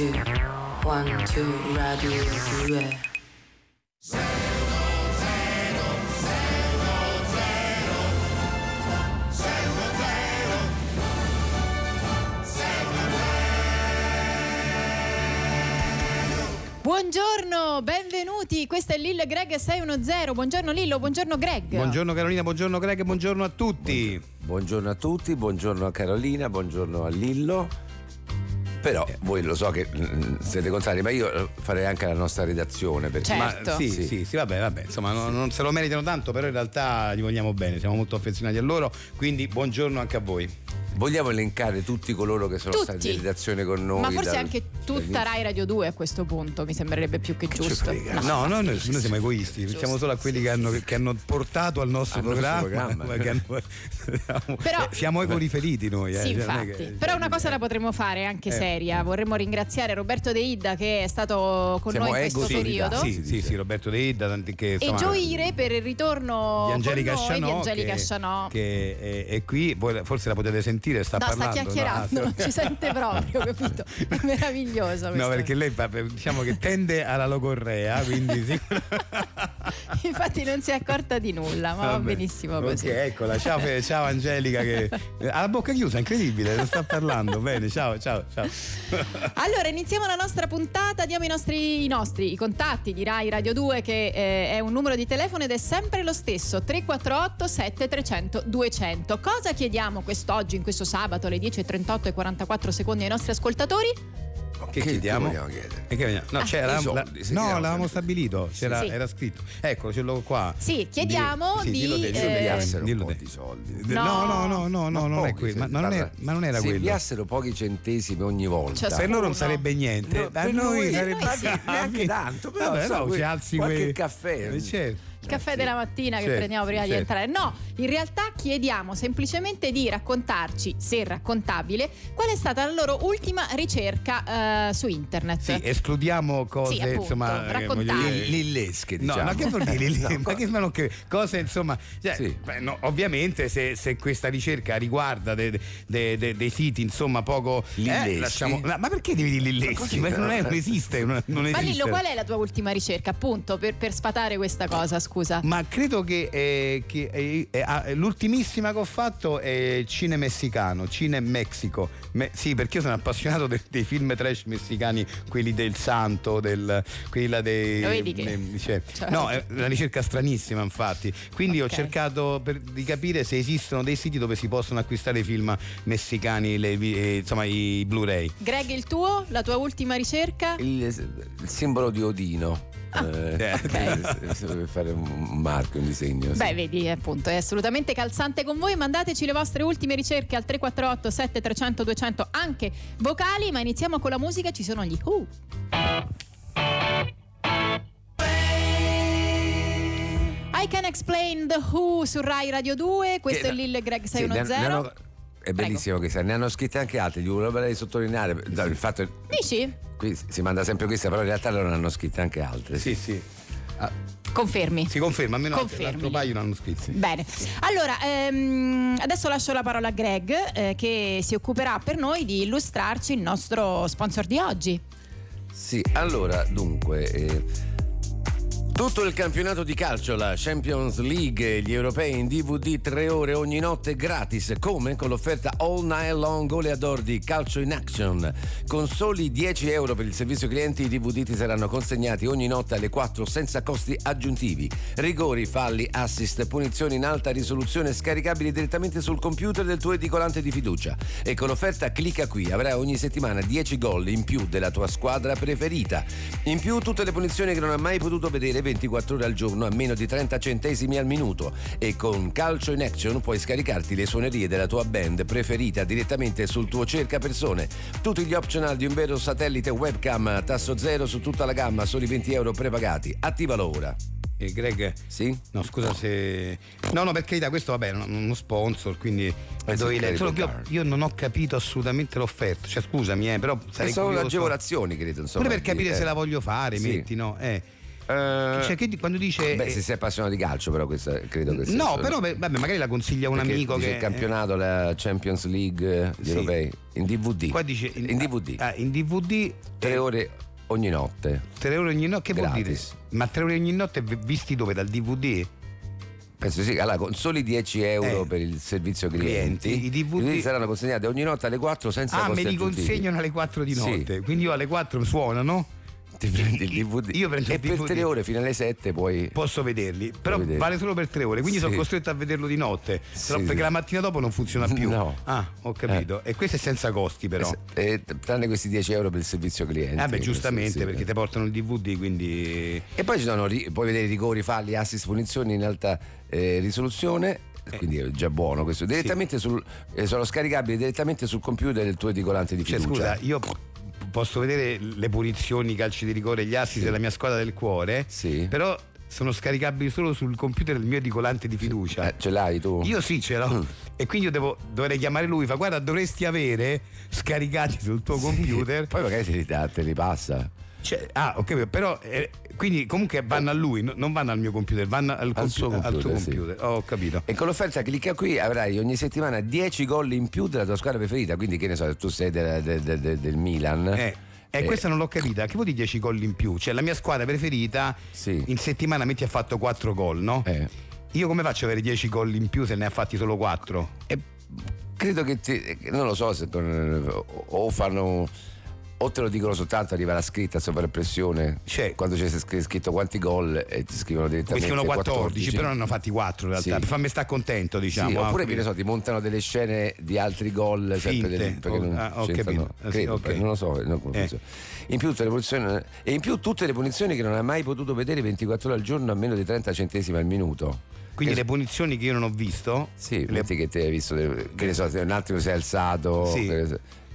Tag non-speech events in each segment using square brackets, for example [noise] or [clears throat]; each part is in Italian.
two, one, two, radio 2. Buongiorno, benvenuti. Questo è Lillo e Greg 610. Buongiorno Lillo, buongiorno Greg. Buongiorno Carolina, buongiorno Greg, buongiorno a tutti. Buongiorno a tutti, buongiorno a Carolina, buongiorno a Lillo. Però voi lo so che mm, siete contrari, ma io eh, farei anche la nostra redazione. Perché Certo. Ma sì, Sì. sì, sì, vabbè, vabbè, insomma, non, non se lo meritano tanto, però in realtà gli vogliamo bene, siamo molto affezionati a loro, quindi buongiorno anche a voi. Vogliamo elencare tutti coloro che sono Tutti. stati in redazione con noi. Ma forse dal- anche tutta. Rai Radio 2 a questo punto mi sembrerebbe più che ci giusto. frega? No, no, noi, noi siamo egoisti, pensiamo solo a quelli che hanno, che hanno portato al nostro Al nostro programma. programma. [laughs] che hanno- siamo, Però- siamo ego riferiti noi. Eh, Sì, cioè, infatti. che- Però una cosa la potremmo fare anche Eh. seria. Vorremmo ringraziare Roberto De Ida che è stato con Siamo noi in questo ego periodo. Sì, sì, sì, Roberto De tanti che E insomma, gioire per il ritorno di Angelica Scianò, che, che è, è qui, voi forse la potete sentire, sta No, sta parlando. chiacchierando, no? non ci sente proprio, [laughs] capito? È meraviglioso. No, perché lei diciamo che tende alla logorrea, quindi sì. [laughs] Infatti non si è accorta di nulla, ma va Vabbè. benissimo così. Ok, eccola, ciao, ciao Angelica che [laughs] ha la bocca chiusa, incredibile, non sta parlando. Bene, ciao, ciao, ciao. Allora, iniziamo la nostra puntata, diamo i nostri, i nostri i contatti di Rai Radio 2 che eh, è un numero di telefono ed è sempre lo stesso 348 7300 200. Cosa chiediamo quest'oggi, in questo sabato alle 10.38 e 44 secondi ai nostri ascoltatori? Che, Che- chiediamo? che vogliamo chiedere? E che vogliamo- No, c'era, i soldi, la- sì, no, chiediamo l'avevamo stabilito, c'era, Sì. era scritto. Ecco, ce l'ho qua. Sì, chiediamo sì, di, dillo te, eh, dillo un po' di soldi. No. No, no, no, no, no, non è quello. Ma, se ma non, è- parla- ma non era Se quello. inviassero pochi centesimi ogni volta. Cioè, Per loro non sarebbe niente. No, a per noi noi- sarebbe ma sì, neanche [laughs] tanto, però, Vabbè, so, no, ci alzi qualche quei- caffè. Eh, certo. Il caffè sì. della mattina che Certo, prendiamo prima di certo. entrare. No, in realtà chiediamo semplicemente di raccontarci, se raccontabile, qual è stata la loro ultima ricerca eh, su internet. Sì, escludiamo cose, Sì, appunto, insomma, eh, dire- Lillesche, No, diciamo. [laughs] ma che vuol dire? No, ma che, ma non che- cose insomma. cioè, Sì. beh, no, ovviamente, se, se questa ricerca riguarda de- de- de- dei siti insomma poco. eh, Lilleschi? lasciamo- ma, ma perché devi dire lilleschi? Ma non, è- no? non [laughs] esiste. Non, non Ma esiste. Lillo, qual è la tua ultima ricerca, appunto, per, per sfatare questa cosa, scusa? Ma credo che, eh, che, eh, eh, ah, l'ultimissima che ho fatto è Cine Messicano, Cine Mexico. Me- sì, perché io sono appassionato de- dei film trash messicani, quelli del Santo, del, quelli là dei. Lo vedi che- eh, [laughs] cioè, cioè- no, è una ricerca stranissima, infatti. Quindi Ok. ho cercato per- di capire se esistono dei siti dove si possono acquistare i film messicani, le eh, insomma i Blu-ray. Greg, il tuo? La tua ultima ricerca? Il, il simbolo di Odino. Eh, Eh, eh, deve fare un marchio, un disegno. sì. Beh, vedi, appunto, è assolutamente calzante con voi. Mandateci le vostre ultime ricerche al 348 7300 200, anche vocali. Ma iniziamo con la musica, ci sono gli Who. I Can Explain the Who su Rai Radio 2. Questo Che- è Lille Greg sì, ne- 610. ne hanno- è bellissimo che ne hanno scritte anche altre, gli vorrei sottolineare il fatto che Dici? qui si manda sempre questa, però in realtà loro ne hanno scritte anche altre. Sì, sì. Ah, Confermi. si conferma, almeno Confermi. l'altro paio l'hanno scritto. sì. Bene, allora ehm, adesso lascio la parola a Greg eh, che si occuperà per noi di illustrarci il nostro sponsor di oggi. Sì, allora, dunque, eh, tutto il campionato di calcio, la Champions League, gli europei in DVD tre ore ogni notte gratis, come con l'offerta All Night Long Oleador di Calcio in Action. Con soli 10 euro per il servizio clienti i DVD ti saranno consegnati ogni notte alle 4 senza costi aggiuntivi. Rigori, falli, assist, punizioni in alta risoluzione scaricabili direttamente sul computer del tuo edicolante di fiducia. E con l'offerta clicca qui, avrai ogni settimana 10 gol in più della tua squadra preferita. In più tutte le punizioni che non hai mai potuto vedere 24 ore al giorno a meno di 30 centesimi al minuto. E con Calcio in Action puoi scaricarti le suonerie della tua band preferita direttamente sul tuo cerca persone. Tutti gli optional di un vero satellite webcam a tasso zero su tutta la gamma, soli 20 euro prepagati. Attivalo ora. E Greg, Sì? No, scusa se. No, no, per carità, questo vabbè, è uno sponsor, quindi Eh sì, dovevi leggere. Solo che io, io non ho capito assolutamente l'offerta. Cioè, scusami, eh, però sarei sono agevolazioni, credo. Insomma, Pure per capire di- se eh. la voglio fare, Sì. metti, no? Eh. Eh, Cioè, che quando dice. Beh, eh, se sei appassionato di calcio, però questa credo che sia. no, però beh, vabbè, magari la consiglia un perché amico dice che. il campionato, la Champions League, gli Sì. europei, in DVD. Qua dice in DVD. Ah, in DVD. Tre eh, ore ogni notte. 3 euro ogni notte. Che vuol dire? Gratis. Ma 3 euro ogni notte visti dove? Dal DVD? Penso sì, allora con soli 10 euro Eh, per il servizio clienti, clienti, i DVD saranno consegnati ogni notte alle 4 senza Ah, me li consegnano alle 4 di Sì. notte. Quindi io alle 4 suonano. Ti prendi il DVD. Io prendo e il per DVD. 3 ore fino alle 7 puoi. Posso vederli, però vederli. vale solo per tre ore, quindi Sì. sono costretto a vederlo di notte, Sì, perché sì. la mattina dopo non funziona [laughs] più. No. Ah, ho capito. E questo è senza costi però. Eh, tranne questi 10 euro per il servizio clienti. Ah beh, giustamente, Sì, sì. perché ti portano il DVD, quindi... E poi ci sono, puoi vedere rigori, falli, assist, punizioni in alta eh, risoluzione. Quindi è già buono questo. Direttamente sul, eh, sono scaricabili direttamente sul computer del tuo edicolante di Cioè, fiducia. scusa, io posso vedere le punizioni, i calci di rigore, gli assi della mia squadra del cuore, Sì. però sono scaricabili solo sul computer del mio edicolante di fiducia. Eh, ce l'hai tu? Io sì ce l'ho Mm. e quindi io devo, dovrei chiamare lui, fa guarda dovresti avere scaricati sul tuo computer. Poi magari te li, dà- te li passa. Cioè, ah, ok, però eh, quindi comunque vanno a lui, no- non vanno al mio computer, vanno al, suo al suo computer, sì. computer. Oh, ho capito. E con l'offerta clicca qui avrai ogni settimana 10 gol in più della tua squadra preferita. Quindi, che ne so, tu sei del, del- del- del Milan. Eh, e eh, questa non l'ho capita. Che vuol dire 10 gol in più? Cioè, la mia squadra preferita Sì. in settimana metti ha fatto 4 gol, no? eh, Io come faccio ad avere 10 gol in più se ne ha fatti solo 4? e credo che ti, non lo so se o fanno o te lo dicono soltanto arriva la scritta sopra pressione Cioè- quando c'è scr- scritto quanti gol e ti scrivono direttamente scrivono 14, però ne hanno fatti 4 in realtà. Sì. Per farmi sta contento, Sì, diciamo. ah, oppure che ne so, ti montano delle scene di altri gol Finte. delle- perché Oh, non ah, ho capito. Ah, sì, Credo, ok. non lo so, non Eh. in più tutte le punizioni e in più tutte le punizioni che non hai mai potuto vedere 24 ore al giorno a meno di 30 centesimi al minuto. Quindi le punizioni che io non ho visto, Sì, le, metti che ti hai visto, che ne so, un attimo sei alzato. Sì.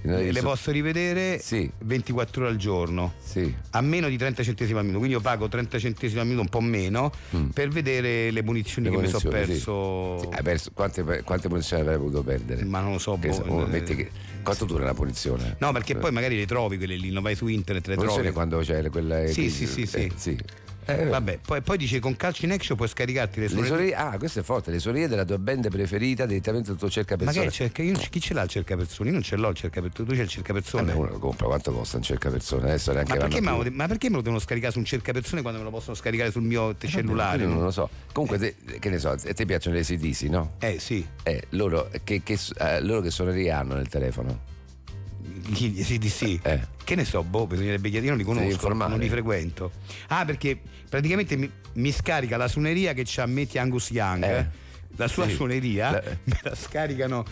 So, non hai le posso rivedere Sì. 24 ore al giorno. Sì. A meno di 30 centesimi al minuto, quindi io pago 30 centesimi al minuto, un po' meno, Mm. per vedere le munizioni Le che mi sono perso. Sì, perso- quante, quante punizioni avrei potuto perdere? Ma non lo so, Che boh, oh, eh, che- quanto dura una punizione? No, perché poi magari le trovi quelle lì, non vai su internet, le Punizione trovi. quando c'è quella. Sì, che- sì, sì, sì. eh, sì. Eh, Vabbè, poi, poi dice con Calcio in Action puoi scaricarti le Le sue. suonerie, ah, questo è forte, le suonerie della tua band preferita direttamente sul tuo cerca Ma che persone. cerca- io chi ce l'ha il cercapersone? Io non ce l'ho il cercapersone, tu c'hai il cercapersone. Vabbè, uno lo compra, quanto costa un cerca persone? Adesso neanche Ma perché, lo, ma perché me lo devono scaricare su un cercapersone quando me lo possono scaricare sul mio te- cellulare? Io non no? lo so. Comunque, te- che ne so, a te piacciono le CDC, no? Eh sì, Eh, loro che, che, eh, loro che suonerie hanno nel telefono? Chi- sì, di sì. Eh. Che ne so, boh, bisognerebbe chiedere, io non li conosco, non li frequento. Ah, perché praticamente mi, mi scarica la suoneria che c'ha Metti Angus Young. Eh. La sua Sì. suoneria La- [laughs] me la scaricano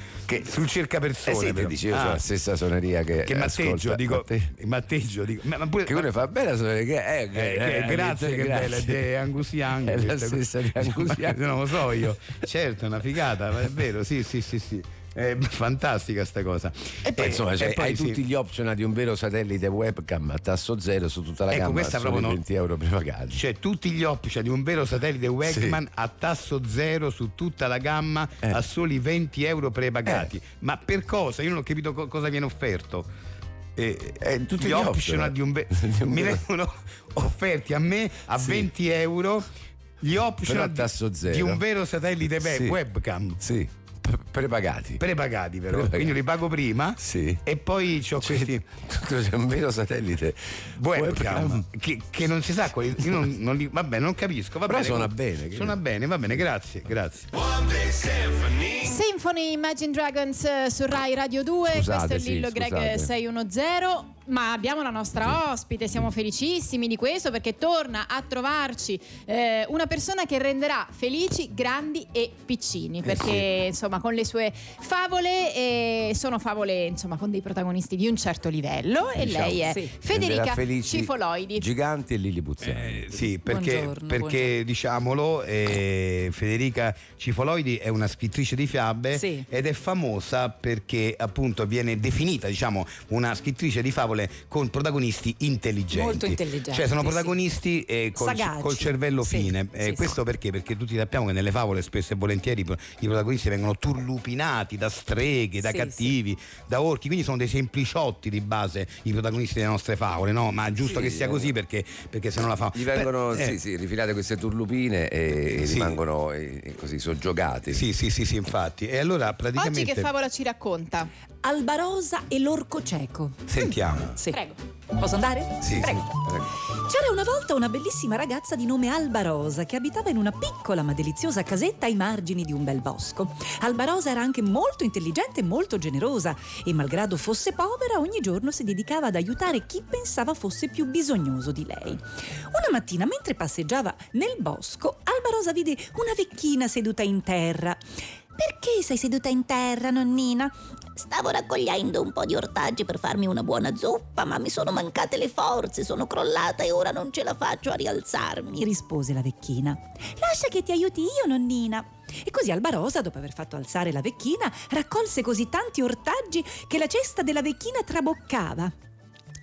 sul Eh cercapersone. sì, ti però. dicevo, Ah, sono la stessa suoneria che. che matteggio, dico. matte- Matteggio, dico. Ma, ma pure, Che uno fa bella suoneria, che Eh, che- che- eh, grazie, eh, che bella, è grazie. Angus Young. [laughs] È la stessa di Angus [laughs] Ma Young. Non lo so io. Certo, è una figata, ma è vero, sì, sì, sì, sì. È fantastica sta cosa. E poi insomma e cioè, poi hai sì. tutti gli optional di un vero satellite webcam a tasso zero su tutta la Ecco, gamma questa solo proprio no. 20 euro prepagati. C'è tutti gli option di un vero satellite Wegman a tasso zero su tutta la gamma Eh. a soli 20 euro prepagati. Ma per cosa? Io non ho capito co- cosa viene offerto. Eh, Eh, tutti gli gli optional optional. di un, [laughs] un mi vero- vengono offerti a me a Sì. 20 euro gli optional di- un vero satellite Sì. webcam Sì, prepagati. prepagati però Prepagati. quindi li pago prima Sì. e poi ho questi c'è un vero satellite webcam che, che non si sa quali io non, non li, vabbè non capisco va Però bene, suona bene, che- suona bene va bene grazie grazie Symphony Imagine Dragons eh, su Rai Radio 2, Scusate, questo è sì, Lillo Greg scusate. 610, ma abbiamo la nostra ospite, siamo felicissimi di questo perché torna a trovarci eh, una persona che renderà felici grandi e piccini, perché insomma con le sue favole eh, sono favole insomma con dei protagonisti di un certo livello e Diciamo. lei è Sì. Federica Cifoloidi. Giganti e Lili Buzzani. Eh, sì, perché, Buongiorno, perché diciamolo, eh, Federica Cifoloidi è una scrittrice di fiabe Sì. ed è famosa perché appunto viene definita diciamo una scrittrice di favole con protagonisti intelligenti. Molto intelligenti, Cioè sono sì. protagonisti eh, col, col cervello Sì, fine. Eh, sì, questo perché? Perché tutti sappiamo che nelle favole spesso e volentieri i pro- i protagonisti vengono turlupinati da streghe, da Sì, cattivi, da orchi, quindi sono dei sempliciotti di base i protagonisti delle nostre favole, no? Ma è giusto Sì, che sia eh. così perché, perché se no la fa... Gli vengono Beh, eh, sì, sì, rifilate queste turlupine e Sì. rimangono eh, così soggiogati. Sì, sì, sì, sì, infatti. E allora praticamente... Oggi che favola ci racconta? Albarosa e l'orco cieco. Sentiamo. Sì. Prego. Posso andare? Sì, Prego. sì, prego. C'era una volta una bellissima ragazza di nome Albarosa che abitava in una piccola ma deliziosa casetta ai margini di un bel bosco. Albarosa era anche molto intelligente e molto generosa e malgrado fosse povera ogni giorno si dedicava ad aiutare chi pensava fosse più bisognoso di lei. Una mattina mentre passeggiava nel bosco Albarosa vide una vecchina seduta in terra. Perché sei seduta in terra, nonnina? Stavo raccogliendo un po' di ortaggi per farmi una buona zuppa, ma mi sono mancate le forze, sono crollata e ora non ce la faccio a rialzarmi. rispose la vecchina. Lascia che ti aiuti io, nonnina. E così Albarosa, dopo aver fatto alzare la vecchina, raccolse così tanti ortaggi che la cesta della vecchina traboccava.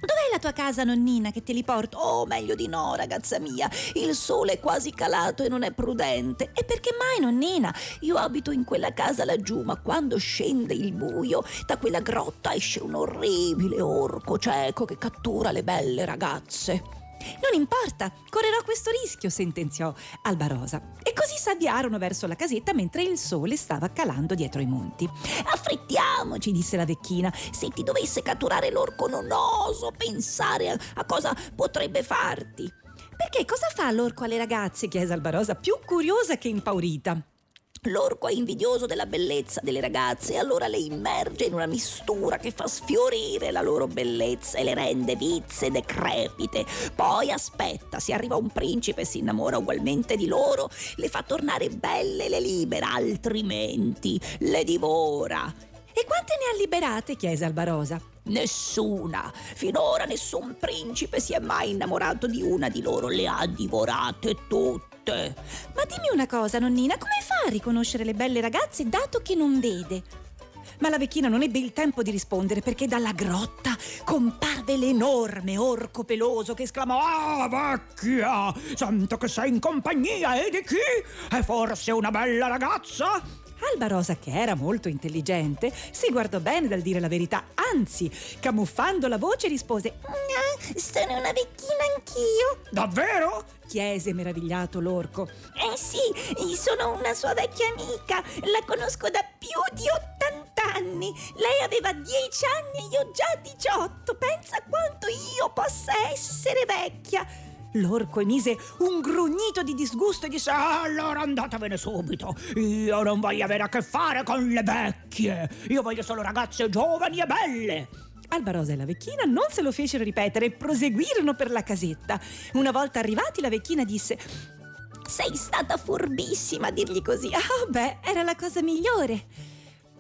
Dov'è la tua casa, nonnina, che te li porto? Oh, meglio di no, ragazza mia. Il sole è quasi calato e non è prudente. E perché mai, nonnina? Io abito in quella casa laggiù, ma quando scende il buio, da quella grotta esce un orribile orco cieco che cattura le belle ragazze. Non importa, correrò questo rischio, sentenziò Albarosa. E così s'avviarono verso la casetta mentre il sole stava calando dietro i monti. Affrettiamoci, disse la vecchina. Se ti dovesse catturare l'orco, non oso pensare a, cosa potrebbe farti. Perché cosa fa l'orco alle ragazze? chiese Albarosa, più curiosa che impaurita. L'orco è invidioso della bellezza delle ragazze e allora le immerge in una mistura che fa sfiorire la loro bellezza e le rende vizze decrepite. Poi aspetta, si arriva un principe e si innamora ugualmente di loro, le fa tornare belle e le libera, altrimenti le divora. E quante ne ha liberate? chiese Albarosa. Nessuna. Finora nessun principe si è mai innamorato di una di loro, le ha divorate tutte. Ma dimmi una cosa, nonnina, come fa a riconoscere le belle ragazze dato che non vede? Ma la vecchina non ebbe il tempo di rispondere perché dalla grotta comparve l'enorme orco peloso che esclamò Ah, vecchia! Sento che sei in compagnia e di chi? È forse una bella ragazza? Albarosa, che era molto intelligente, si guardò bene dal dire la verità, anzi, camuffando la voce rispose sono una vecchina anch'io. Davvero? chiese meravigliato l'orco. Eh sì, sono una sua vecchia amica. La conosco da più di 80 anni. Lei aveva 10 anni e io già 18. Pensa quanto io possa essere vecchia. L'orco emise un grugnito di disgusto e disse Ah, Allora andatevene subito. Io non voglio avere a che fare con le vecchie. Io voglio solo ragazze giovani e belle. Albarosa e la vecchina non se lo fecero ripetere e proseguirono per la casetta. Una volta arrivati, la vecchina disse: Sei stata furbissima a dirgli così. Oh, beh, era la cosa migliore.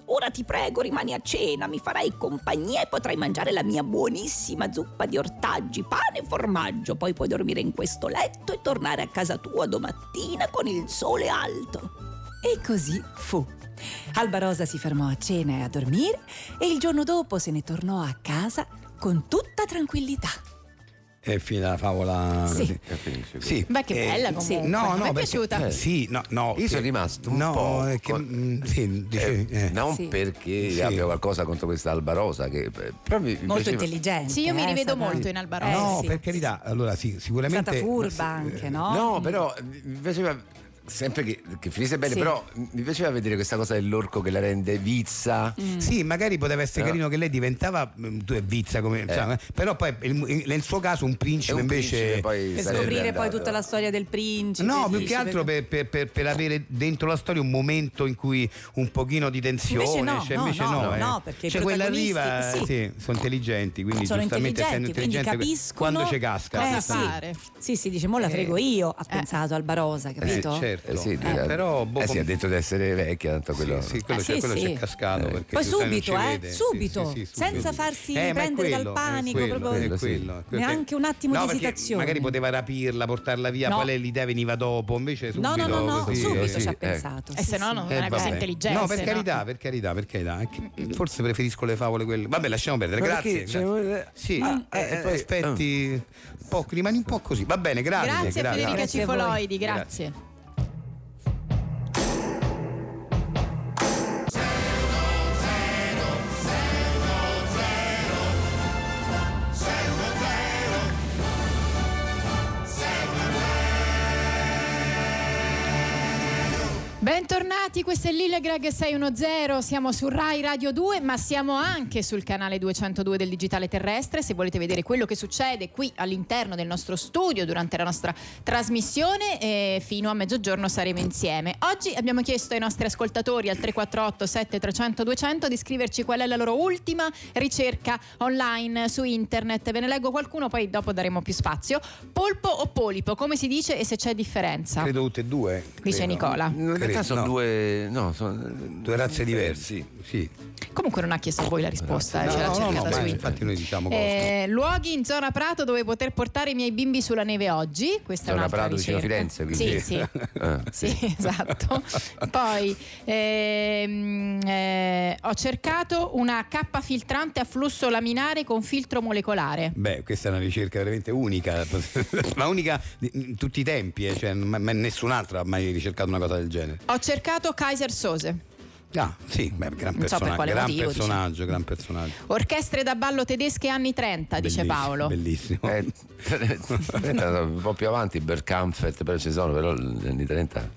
Ora ti prego, rimani a cena, mi farai compagnia e potrai mangiare la mia buonissima zuppa di ortaggi, pane e formaggio. Poi puoi dormire in questo letto e tornare a casa tua domattina con il sole alto. E così fu. Albarosa si fermò a cena e a dormire e il giorno dopo se ne tornò a casa con tutta tranquillità. È finita la favola. Sì. Sì. Beh, che bella Eh, comunque. No, Mi no, è perché- piaciuta. eh, Sì, no, no. Io che- sono rimasto un no, po' è che, con- mm, sì, dicevi, Eh, eh. non Sì. perché Sì. abbia qualcosa contro questa Albarosa, che eh, però mi, mi Molto piaceva- intelligente. Sì, io mi eh, rivedo molto in Albarosa. no, sì, per carità, allora sì, È sicuramente. stata furba anche, no? No, però eh, mi piaceva sempre che, che finisse bene, Sì. però mi piaceva vedere questa cosa dell'orco che la rende vizza. Sì, magari poteva essere No. carino che lei diventava mm, tu è vizza come insomma, però poi il- nel suo caso un principe un invece principe poi Per scoprire poi tutta la storia del principe. No, più che altro per, per- per- per avere dentro la storia un momento in cui un pochino di tensione, Invece no, cioè no, invece no, no, eh. no, perché cioè quella arriva, sì. sì, sono intelligenti, quindi sono giustamente essendo intelligenti, quindi intelligente capiscono quando ci casca. cosa Eh, sì. fare. Sì, sì, dice, mo la frego io, ha Eh. pensato Albarosa, capito? certo. Certo. Eh sì, Eh, però boh, eh sì, ha detto di essere vecchia, tanto quello. Sì, sì, quello, Ah, c'è, sì, quello sì. c'è cascato. Eh. Perché Poi non subito, eh, vede. Sì, subito, senza farsi Eh, prendere dal quello, è panico, quello, proprio- Quello. Neanche un attimo no, di esitazione. Magari poteva rapirla, portarla via, No. poi lei l'idea veniva dopo, invece subito No, no, no, no, così, subito eh, sì. ci ha eh. pensato. E sì, se no non Eh, è così vabbè. intelligente. No, per carità, per carità, per carità. Forse preferisco le favole quelle. Vabbè, lasciamo perdere. Grazie. Cioè, eh, Sì, eh, eh, poi eh, aspetti un po', rimani un po' così. Va bene, grazie. Grazie, a Federica. Cifoloidi, grazie. Bentornati, questo è Lille Greg 610, siamo su Rai Radio 2 ma siamo anche sul canale 202 del Digitale Terrestre, se volete vedere quello che succede qui all'interno del nostro studio durante la nostra trasmissione eh, fino a mezzogiorno saremo insieme. Oggi abbiamo chiesto ai nostri ascoltatori al 348 7300 200 di scriverci qual è la loro ultima ricerca online su internet, ve ne leggo qualcuno poi dopo daremo più spazio. Polpo o polipo, come si dice e se c'è differenza? Credo tutte e due. Dice credo. Nicola. In realtà sono no. due. No, sono Due razze diverse. Sì. Comunque non ha chiesto a voi la risposta, eh, No, ce l'ha no, cercata no, su infatti noi diciamo. Eh, luoghi in zona Prato dove poter portare i miei bimbi sulla neve oggi. Questa Zona è un'altra Prato vicino ricerca. Firenze, quindi. Sì, sì. [laughs] Ah, Sì, esatto. Poi ehm, eh, ho cercato una cappa filtrante a flusso laminare con filtro molecolare. Beh, questa è una ricerca veramente unica, [laughs] ma unica in tutti i tempi, eh, cioè, ma, ma nessun'altra ha mai ricercato una cosa del genere. Ho cercato Kaiser Sose. Ah, sì, beh, gran, Non so per persona- quale gran motivo, personaggio, gran personaggio. Orchestre da ballo tedesche anni 30, dice Paolo. Bellissimo. Eh, un po' più avanti Berkampfert però ci sono però negli anni 30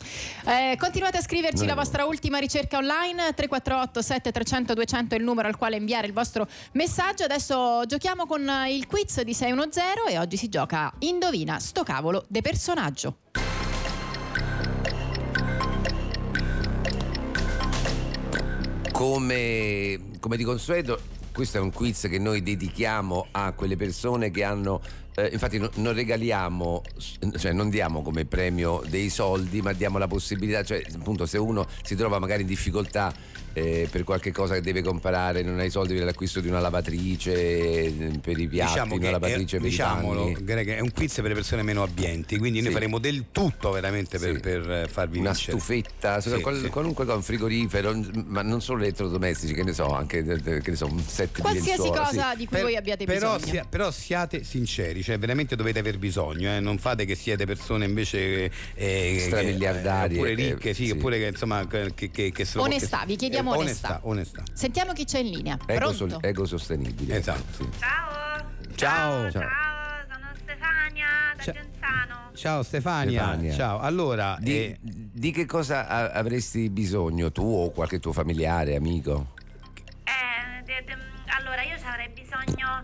Eh, continuate a scriverci Noi la no. vostra ultima ricerca online 348 7300 200 è il numero al quale inviare il vostro messaggio adesso giochiamo con il quiz di 610 e oggi si gioca Indovina sto cavolo de personaggio come, come di consueto questo è un quiz che noi dedichiamo a quelle persone che hanno eh, infatti no- non regaliamo cioè non diamo come premio dei soldi ma diamo la possibilità cioè appunto se uno si trova magari in difficoltà eh, per qualche cosa che deve comprare non ha i soldi per l'acquisto di una lavatrice eh, per i piatti Diciamo una che lavatrice è, per diciamolo, i panni Greg, è un quiz per le persone meno abbienti, quindi noi Sì. faremo del tutto veramente per, Sì. per, eh, farvi una vincere. stufetta, Sì, qual- sì. qualunque cosa, un frigorifero, ma non solo elettrodomestici, che ne so, anche che ne so, un set qualsiasi di sì. cosa di cui Per- voi abbiate però, bisogno sia- però siate sinceri, cioè veramente dovete aver bisogno, eh, non fate che siete persone invece eh, Stramiliardarie, che- oppure eh, ricche, sì, sì. oppure che insomma che, che, che- che Onestà, che- vi chiediamo eh, onestà. onestà. sentiamo chi c'è in linea Ego, pronto? sol- ego sostenibile. Esatto. Sì. Ciao. Ciao. Ciao, sono Stefania da Ciao. Genzano. Ciao Stefania. Stefania. ciao. Allora, Di, eh, di che cosa a- avresti bisogno tu o qualche tuo familiare, amico? Eh, de- de- allora, io ci avrei bisogno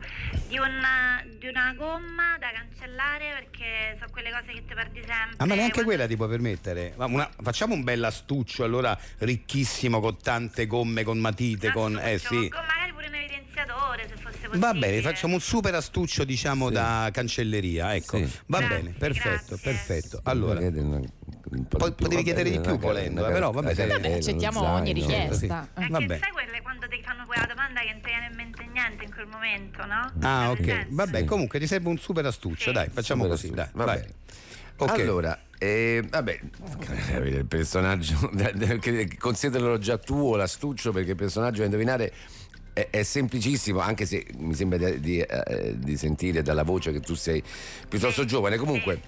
di una, di una gomma da cancellare perché sono quelle cose che ti perdi sempre. Ah, ma neanche Quando- quella ti puoi permettere. Una- facciamo un bel astuccio allora ricchissimo con tante gomme, con matite, con. Eh Astuccio, sì. con magari pure un evidenziatore se fosse possibile. Va bene, facciamo un super astuccio, diciamo, Sì. da cancelleria. Ecco, Sì. va Grazie, bene, perfetto, grazie. perfetto. Allora, Poi più, potevi chiedere di più una- volendo, eh, però vabbè. Vabbè, cartella, accettiamo uno ogni zaino. richiesta. Sì. È Va che bene. sai quelle quando ti fanno quella domanda che non ti viene in mente niente in quel momento, no? Ah, ok. senso. Vabbè, Sì. comunque ti serve un super astuccio, Sì. dai, facciamo Super così, astuccio, dai. va vai. bene. Ok. Allora, eh, vabbè, [laughs] il personaggio, [laughs] consideralo già tuo l'astuccio perché il personaggio da indovinare è, è semplicissimo, anche se mi sembra di, di, eh, di sentire dalla voce che tu sei piuttosto giovane. Comunque,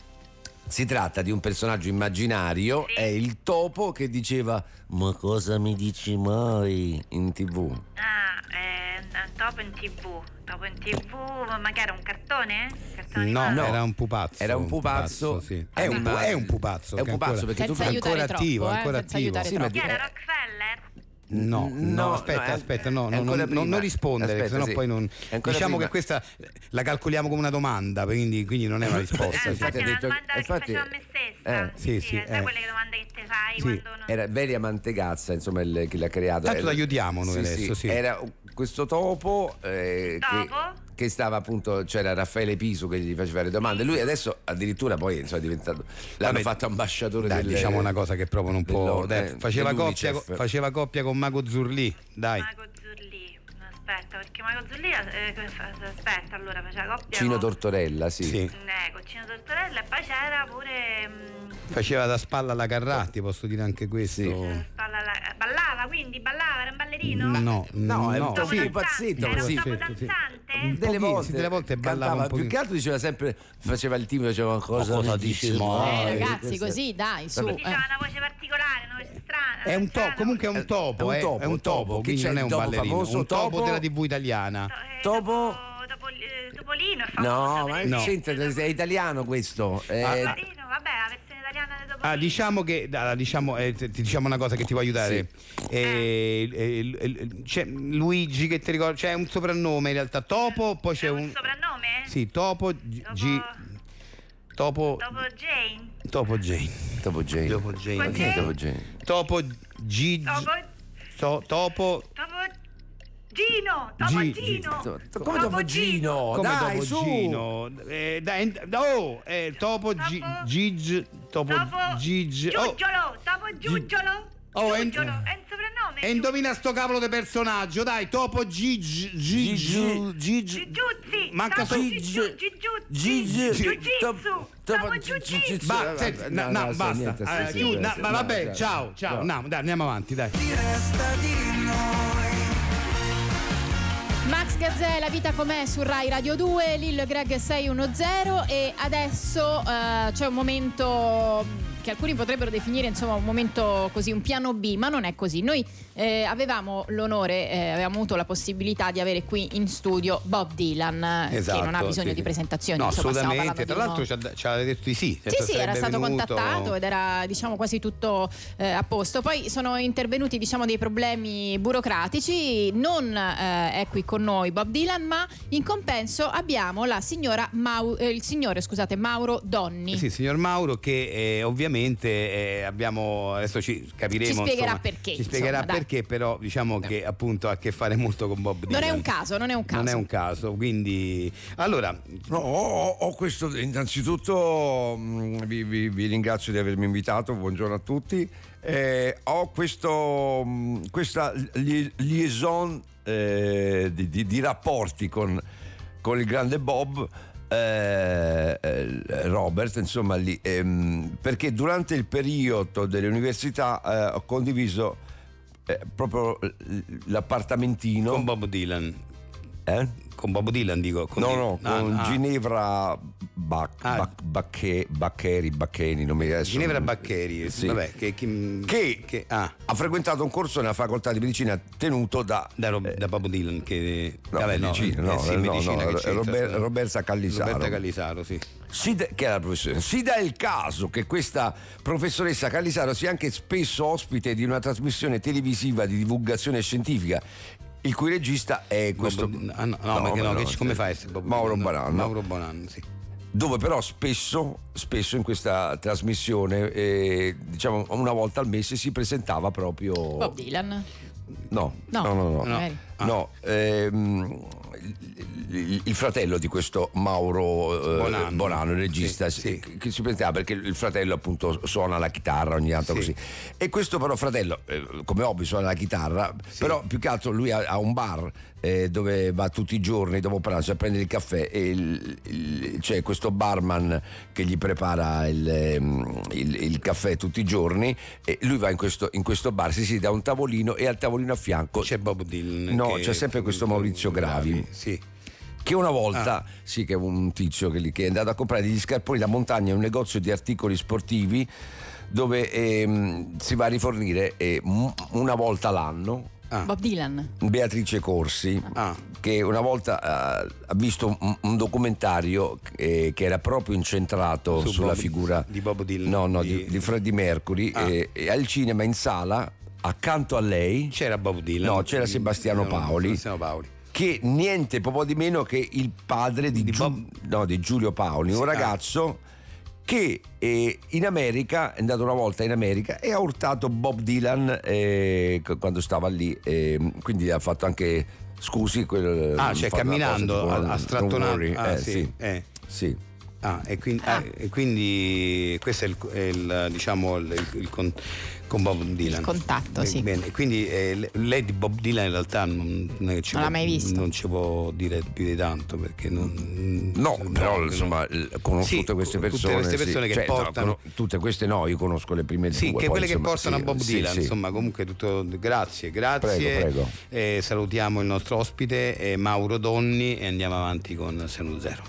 si tratta di un personaggio immaginario, Sì. è il topo che diceva Ma cosa mi dici mai in tv? Ah, eh, un topo in tv. Topo in tv, ma che era un cartone? Cartone No, animato? era un pupazzo. Era un pupazzo, sì. È un, è un pupazzo. È un pupazzo ancora- perché tu senza aiutare ancora troppo attivo, eh, ancora attivo. Sì, ma troppo era Rockefeller? No, no, No, aspetta, no, aspetta, no, no, non, non- non rispondere, Aspetta, sennò sì. poi non. È ancora Diciamo prima. che questa la calcoliamo come una domanda, quindi, quindi non è una risposta. Eh, sì. infatti è una detto- domanda infatti- che facevo a me stessa. eh, sì, sì, eh. quelle domande che te fai Sì, quando non... Era Veria Mantegazza, insomma, il, chi l'ha creato. Tanto Era- ti aiutiamo noi adesso, sì. Era questo topo, eh, che, Topo? che che stava appunto, c'era Raffaele Piso che gli faceva le domande. Lui adesso addirittura poi insomma, è diventato. L'hanno Vabbè, fatto ambasciatore Dai, del. diciamo una cosa che proprio non può. dai, eh, faceva, coppia, faceva coppia con Mago Zurlì. Dai. Mago. Aspetta, perché Mago Zurlì. eh, aspetta, allora faceva coppia. Cino con... Tortorella, sì. Sì. Eh, con Cino Tortorella e poi c'era pure. mm, Faceva da spalla alla Carratti, posso dire anche questo. eh, spalla alla- Ballava quindi, ballava, era un ballerino? No, No, un no, topo sì. Pazzetto, Era un sì, sì, sì. danzante? Un Delle volte, sì, delle volte ballava cantava, un più che altro diceva sempre faceva il timido diceva cosa, cosa dici dici, mai?" mai? Eh, ragazzi, Questo- così, dai, su. Eh. Diceva una voce particolare, una voce strana. È un topo, comunque è un topo, È un eh, topo, è un un topo. topo, Che quindi non è un topo ballerino, famoso? un topo Topo? della TV italiana. Eh, Topo? Topo, eh, Topolino. No, ma per No. c'entra, è italiano questo. eh, Ah, Topolino, vabbè, la versione italiana di Topolino. Ah, diciamo che diciamo, eh, ti diciamo una cosa che ti può aiutare. Eh, eh, c'è Luigi che ti ricordo, c'è un soprannome in realtà. Topo, poi c'è È un. un soprannome? Sì, Topo G. Topo- G- Topo. Topo Jane. Topo Jane. Topo Jane. Topo Jane. Topo Jane? Topo Jane. Topo G. Topo, to- Topo. Gino. Topo Gi- Gino. To- Come Topo Gino? Come Dai, Topo su. Gino? Eh, dai, en- oh, eh, Topo G. Topo- Gig. Topo Topo Gig. Oh, Giugiolo. Topo Giugiolo. Oh, è- Giugiolo. È un soprannome. e indovina sto cavolo di personaggio, dai, Topo Gig. Gig. Gigi- Gig. Gigiuzzi. Manca Gigiu- Gigi- Gigiuzzi. Top- Jiu-jitsu. Topo- Topo Gi- Gi- Jiu-jitsu. Ba- No, basta. Eh, ma vabbè, ciao, ciao. no. Dai, andiamo avanti, dai. Gazzè, La vita com'è su Rai Radio 2, Lillo e Greg 610 e adesso eh, c'è un momento che alcuni potrebbero definire insomma un momento così, un piano B, ma non è così. Noi eh, avevamo l'onore, eh, avevamo avuto la possibilità di avere qui in studio Bob Dylan, eh, che non ha bisogno Esatto, sì. di presentazioni. No, insomma, assolutamente. Tra l'altro ci ha, ci ha detto di sì. sì, sì, era stato contattato ed era diciamo quasi tutto eh, a posto. Poi sono intervenuti diciamo dei problemi burocratici, non eh, è qui con noi Bob Dylan, ma in compenso abbiamo la signora Mau- eh, il signore, scusate, Mauro Donni. Sì, signor Mauro, che ovviamente abbiamo adesso ci capiremo. Ci spiegherà insomma, perché, Ci spiegherà insomma, dai. Perché, però diciamo che appunto ha a che fare molto con Bob Dylan. Non è un caso, non è un caso. Non è un caso, quindi allora No, ho, ho questo, innanzitutto mh, vi, vi- vi ringrazio di avermi invitato, buongiorno a tutti. Eh, ho questo, mh, questa li- liaison eh, di, di- di rapporti con, con il grande Bob. eh, eh, Robert, insomma, lì, ehm, perché durante il periodo delle università eh, ho condiviso eh, proprio l'appartamentino con Bob Dylan. Eh? Con Bob Dylan dico. con No, no, Ah, con ah. Ginevra Bac- Ah. Bac- Bacche- Baccheri, Baccheni, non mi adesso Ginevra Baccheri, Sì. vabbè, che, che, Che- che- ah, Ha frequentato un corso nella facoltà di medicina tenuto da da, Rob- da Bob Dylan che no, vabbè, medicina, no, no, eh, sì, no, medicina no, che c'entra, Robert-. Roberta Callisaro. Roberta Callisaro, sì. Si dà- che è la professoressa. Si dà il caso che questa professoressa Callisaro sia anche spesso ospite di una trasmissione televisiva di divulgazione scientifica, il cui regista è questo. Ah, no, no, perché no, ma che ci- come fa a essere Bob Mauro? Baran. Mauro Baran, sì. dove però spesso, spesso in questa trasmissione, eh, diciamo una volta al mese, si presentava proprio. Bob Dylan. No, No, no, no, no. magari. No, ehm, il, fratello di questo Mauro eh, Bonanno. Bonanno, il regista, Sì, sì. che, che si presentava perché il fratello appunto suona la chitarra ogni tanto Sì. così. E questo però fratello, eh, come hobby suona la chitarra, però più che altro lui ha, ha un bar eh, dove va tutti i giorni dopo pranzo a prendere il caffè e il- il- c'è questo barman che gli prepara il, ehm, il- il caffè tutti i giorni e lui va in questo, in questo bar, si siede a un tavolino e al tavolino a fianco C'è Bob Dylan. No, c'è sempre questo Maurizio Gravi. Sì. che una volta, Ah. sì che è un tizio che, che è andato a comprare degli scarponi da montagna in un negozio di articoli sportivi dove ehm, si va a rifornire eh, una volta l'anno Ah. Bob Dylan. Beatrice Corsi Ah. che una volta eh, ha visto un, un documentario eh, che era proprio incentrato Su sulla Bob- figura di Bob Dylan, no, no, di- di, di Freddie Mercury Ah. e, e al cinema in sala accanto a lei C'era Bob Dylan. No, c'era Sebastiano No, Paoli. Sebastiano Paoli. che niente po' di meno che il padre di, Di Giu- Bob- no, di Giulio Paoli, Sì, un ah. ragazzo che eh, in America, è andato una volta in America e ha urtato Bob Dylan eh, quando stava lì, eh, quindi ha fatto anche Scusi, quello. Ah, cioè camminando, a, strattonare. Ah, Eh, sì. sì. eh. Sì. Ah, e quindi, ah, e quindi questo è il, è il, diciamo il, il- il con, con Bob Dylan. Il contatto, Eh, sì. Bene, quindi eh, lei di Bob Dylan in realtà non, non è che ci Non l'ha può- mai visto. Non ci può dire più di tanto perché non. No, però no, insomma, no. l- conosco Sì, tutte queste tutte persone. queste sì. persone che Cioè, no, portano- cono- tutte queste no, io conosco le prime Sì, due. che poi, quelle che insomma, portano sì, a Bob sì, Dylan, sì. insomma, comunque tutto grazie, grazie. Prego, prego. Eh, salutiamo il nostro ospite eh, Mauro Donni e andiamo avanti con Senu Zero.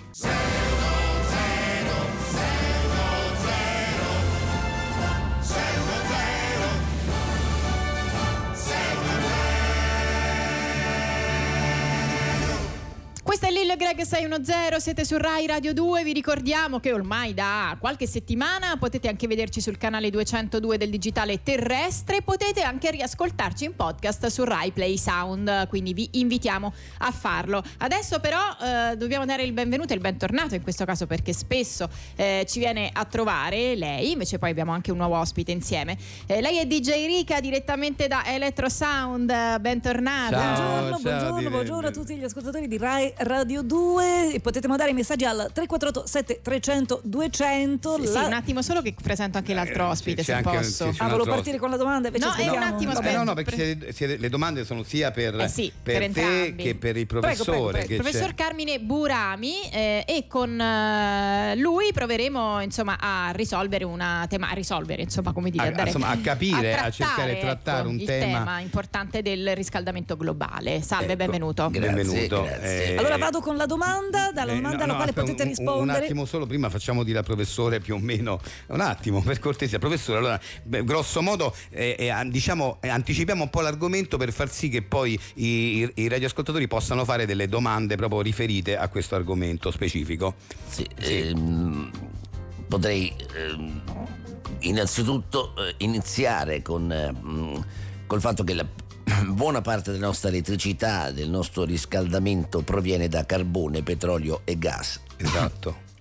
Greg 610, siete su Rai Radio 2, vi ricordiamo che ormai da qualche settimana potete anche vederci sul canale 202 del digitale terrestre, potete anche riascoltarci in podcast su Rai Play Sound, quindi vi invitiamo a farlo. Adesso però eh, dobbiamo dare il benvenuto e il bentornato in questo caso perché spesso eh, ci viene a trovare lei, invece poi abbiamo anche un nuovo ospite insieme. Eh, lei è DJ Rica direttamente da Electro Sound, bentornata. Ciao, Buongiorno, ciao, buongiorno, buongiorno a tutti gli ascoltatori di Rai Radio 2 e potete mandare i messaggi al 348 7300 200 Sì, sì, La- un attimo solo che presento anche l'altro Eh, ospite c'è se anche- posso. sì, sì, Ah, volevo partire con la domanda invece No, è un attimo, Eh, aspetta. no, no, perché per- siete- siete- le domande sono sia per, Eh sì, per per te che per il professore. prego, prego. che Professor c'è. Carmine Burami eh, e con eh, lui proveremo insomma a risolvere una tema, a risolvere insomma come dire, A- a, dare- insomma, a [laughs] capire, a trattare, cercare di trattare ecco, un il tema- importante del riscaldamento globale. Salve, Ecco, benvenuto. Grazie, Benvenuto. grazie. Eh, Allora vado con la domanda, dalla Eh, domanda no, alla no, quale aspetta, potete un- Un, rispondere. attimo solo, prima facciamo dire al professore più o meno. Un attimo, per cortesia. Professore, allora, beh, grosso modo, eh, eh, diciamo, eh, anticipiamo un po' l'argomento per far sì che poi i, i- i radioascoltatori possano fare delle domande proprio riferite a questo argomento specifico. Sì, ehm, potrei ehm, innanzitutto eh, iniziare con eh, mh, col fatto che la [clears throat] buona parte della nostra elettricità, del nostro riscaldamento proviene da carbone, petrolio e gas. Esatto. [clears throat]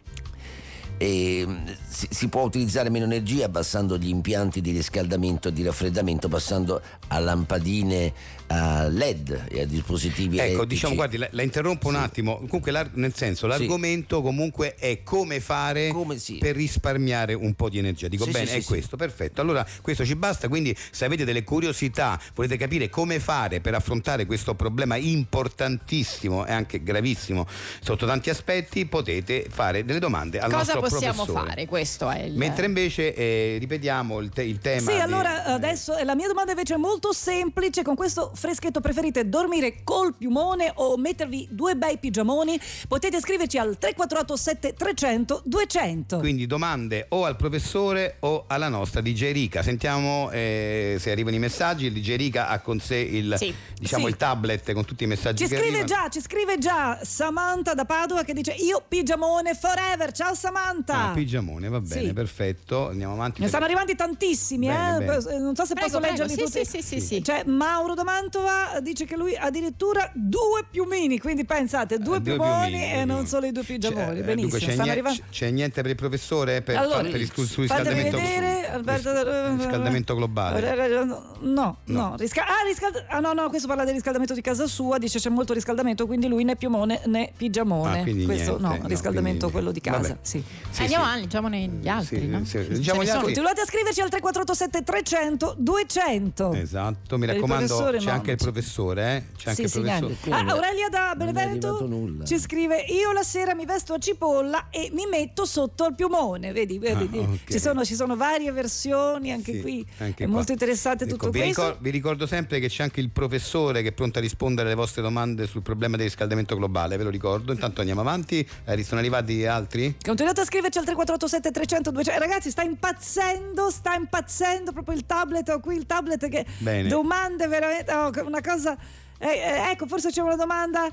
E mh, si, si può utilizzare meno energia abbassando gli impianti di riscaldamento e di raffreddamento, passando a lampadine a LED e a dispositivi Ecco, elettrici. diciamo, guardi, la, la interrompo un attimo. Comunque, l'ar- nel senso, l'argomento comunque è come fare Come sì. per risparmiare un po' di energia. Dico Sì, bene, sì, è sì, questo, perfetto. Allora, questo ci basta. Quindi, se avete delle curiosità, volete capire come fare per affrontare questo problema importantissimo e anche gravissimo sotto tanti aspetti, potete fare delle domande al Cosa nostro possiamo professore. fare? Questo è il Mentre invece eh, ripetiamo il, te- il tema. Sì, di- allora adesso eh, la mia domanda invece è molto semplice. Con questo freschetto preferite dormire col piumone o mettervi due bei pigiamoni? Potete scriverci al 348 7300 200. Quindi domande o al professore o alla nostra DJ Rica. Sentiamo eh, se arrivano i messaggi. Il DJ Rica ha con sé il, Sì. diciamo, Sì. il tablet con tutti i messaggi Ci che scrive arrivano. già, ci scrive già Samantha da Padova che dice io pigiamone forever. Ciao Samantha. Ah, pigiamone, va bene, Sì. perfetto. Andiamo avanti. Ne stanno arrivando tantissimi, Bene, eh? bene. Eh, Non so se Prego, posso prego, leggerli sì, tutti. sì, sì, sì, sì. C'è Mauro da Mantova dice che lui addirittura due piumini, quindi pensate, due, Eh, due piumoni piumini, e non solo i due pigiamoni. C'è- Benissimo, dunque, c'è, arrivando. c'è niente per il professore per, Allora, per il riscaldamento, vedere, Alberto, riscaldamento globale. No, no, risca- ah, riscald- ah, no, no, questo parla del riscaldamento di casa sua, dice c'è molto riscaldamento, quindi lui né piumone né pigiamone. Ah, quindi questo niente, no, no, riscaldamento quindi- quello di casa, sì. Sì, Andiamo sì. avanti, diciamo negli altri, Sì, no? sì, diciamo gli altri. Continuate a scriverci al 3487 300 200. Esatto, mi raccomando, c'è no. Anche il professore, eh? C'è anche Sì, il sì, professore. neanche. Ah, Aurelia da Benevento ci scrive: Io la sera mi vesto a cipolla e mi metto sotto al piumone. Vedi, vedi, Ah, ok. ci, sono, ci sono varie versioni, anche Sì, qui anche è qua. molto interessante Ecco, tutto vi, questo. ricor- vi ricordo sempre che c'è anche il professore che è pronto a rispondere alle vostre domande sul problema del riscaldamento globale, ve lo ricordo. Intanto andiamo avanti. Eh, sono arrivati altri? Continuate a scriverci al 3487 300 200. Ragazzi, sta impazzendo, sta impazzendo proprio il tablet. Ho qui il tablet che Bene. domande veramente. Una cosa. eh, eh, ecco, forse c'è una domanda.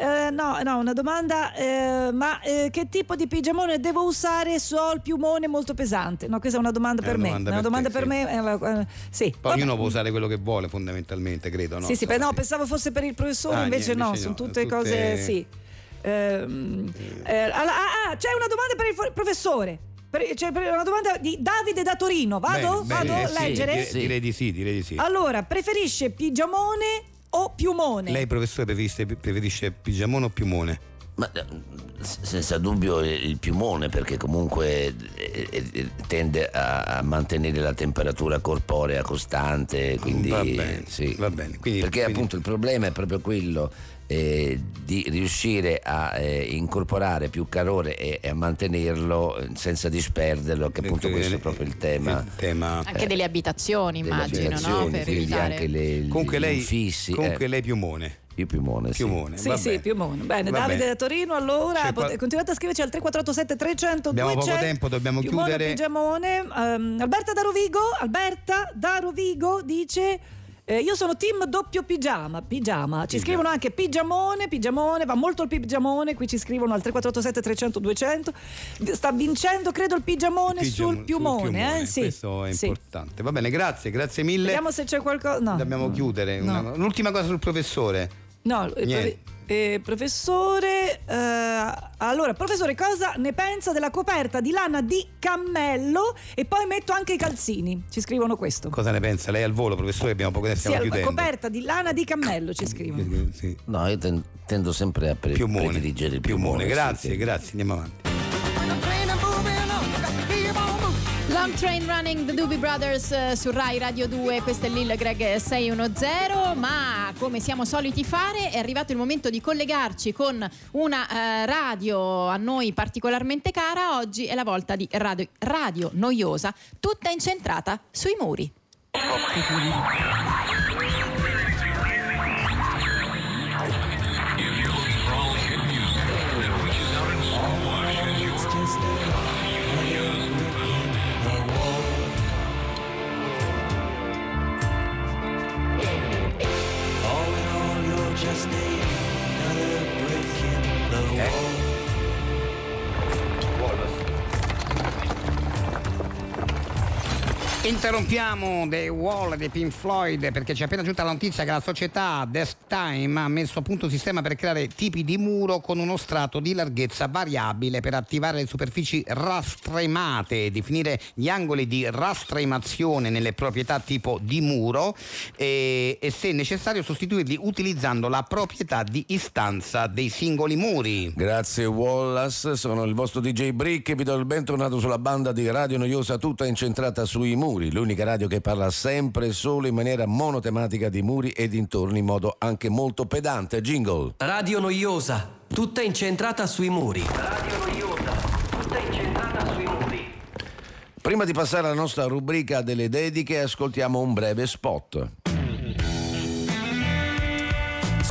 Eh, no, no, una domanda, eh, ma eh, che tipo di pigiamone devo usare se ho il piumone molto pesante? No, questa è una domanda È per una me. domanda una per domanda te, per sì. me. la- eh, sì. Poi Vabbè. ognuno può usare quello che vuole, fondamentalmente, credo. No? Sì, sì, beh, no, sì. pensavo fosse per il professore, Ah, invece niente, no, invece sono no, tutte, tutte- cose, sì. Ehm, eh, ah, ah, c'è una domanda per il professore. Per- c'è per- una domanda di Davide da Torino. Vado? Bene, Vado eh, a sì, leggere? dire- direi di sì, direi di sì. Allora, preferisce pigiamone o piumone? Lei, professore, preferisce, preferisce pigiamone o piumone? Ma eh, senza dubbio il piumone perché comunque eh, eh, tende a, a mantenere la temperatura corporea costante, quindi Va bene, sì. va bene. Quindi- perché quindi- appunto il problema è proprio quello eh, di riuscire a eh, incorporare più calore e, e a mantenerlo eh, senza disperderlo, che appunto Eh, questo è eh, proprio il tema. il tema- Anche delle abitazioni, delle immagino, no? abitazioni, Per quindi evitare. anche le, Comunque gli lei, infissi. comunque eh, lei piumone. io piumone, sì. Piumone. Sì, sì, piumone. Bene, Va Davide da Torino, allora pot- continuate a scriverci al 3487 300 Abbiamo poco 200. tempo, dobbiamo Piumone, chiudere. Pigiamone. Ehm, Alberta da Rovigo, Alberta da Rovigo dice eh, io sono team doppio pigiama, pigiama. Ci scrivono anche pigiamone, pigiamone, va molto il pigiamone, qui ci scrivono al 3487 300 200. Sta vincendo credo il pigiamone Pigiamo- sul piumone, eh? Sì. Questo è sì. importante. Va bene, grazie, grazie mille. Vediamo se c'è qualcosa. No. Dobbiamo chiudere. No. Una- L'ultima cosa sul professore. No, Niente. profe- eh, professore, eh, allora, professore, cosa ne pensa della coperta di lana di cammello? E poi metto anche i calzini. Ci scrivono questo. Cosa ne pensa? Lei al volo, professore, abbiamo poco tempo, Sì, chiudendo. coperta di lana di cammello ci scrivono. Sì. No, io ten- tendo sempre a pre- Piumone. prediligere il Piumone, piumone. grazie, sì, sì. grazie, andiamo avanti. Long Train Running The Doobie Brothers eh, su Rai Radio 2, questo è Lil Greg 610, ma come siamo soliti fare è arrivato il momento di collegarci con una eh, radio a noi particolarmente cara, oggi è la volta di radio, radio noiosa, tutta incentrata sui muri. Interrompiamo The Wall di Pink Floyd perché ci è appena giunta la notizia che la società Desk Time ha messo a punto un sistema per creare tipi di muro con uno strato di larghezza variabile per attivare le superfici rastremate e definire gli angoli di rastremazione nelle proprietà tipo di muro e, e se necessario sostituirli utilizzando la proprietà di istanza dei singoli muri. Grazie Wallace, sono il vostro DJ Brick e vi do il bentornato sulla banda di Radio Noiosa tutta incentrata sui muri, l'unica radio che parla sempre e solo in maniera monotematica di muri e dintorni in modo anche molto pedante. Jingle. Radio Noiosa, tutta incentrata sui muri. Prima di passare alla nostra rubrica delle dediche, ascoltiamo un breve spot.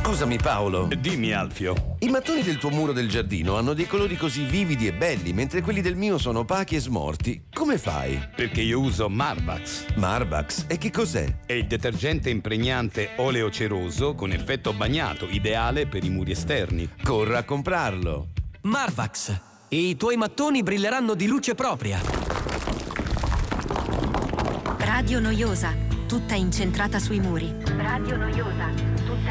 Scusami Paolo. Dimmi Alfio. I mattoni del tuo muro del giardino hanno dei colori così vividi e belli, mentre quelli del mio sono opachi e smorti. Come fai? Perché io uso Marvax. Marvax, e che cos'è? È il detergente impregnante oleo ceroso con effetto bagnato, ideale per i muri esterni. Corra a comprarlo. Marvax, i tuoi mattoni brilleranno di luce propria. Radio Noiosa, tutta incentrata sui muri. Radio Noiosa,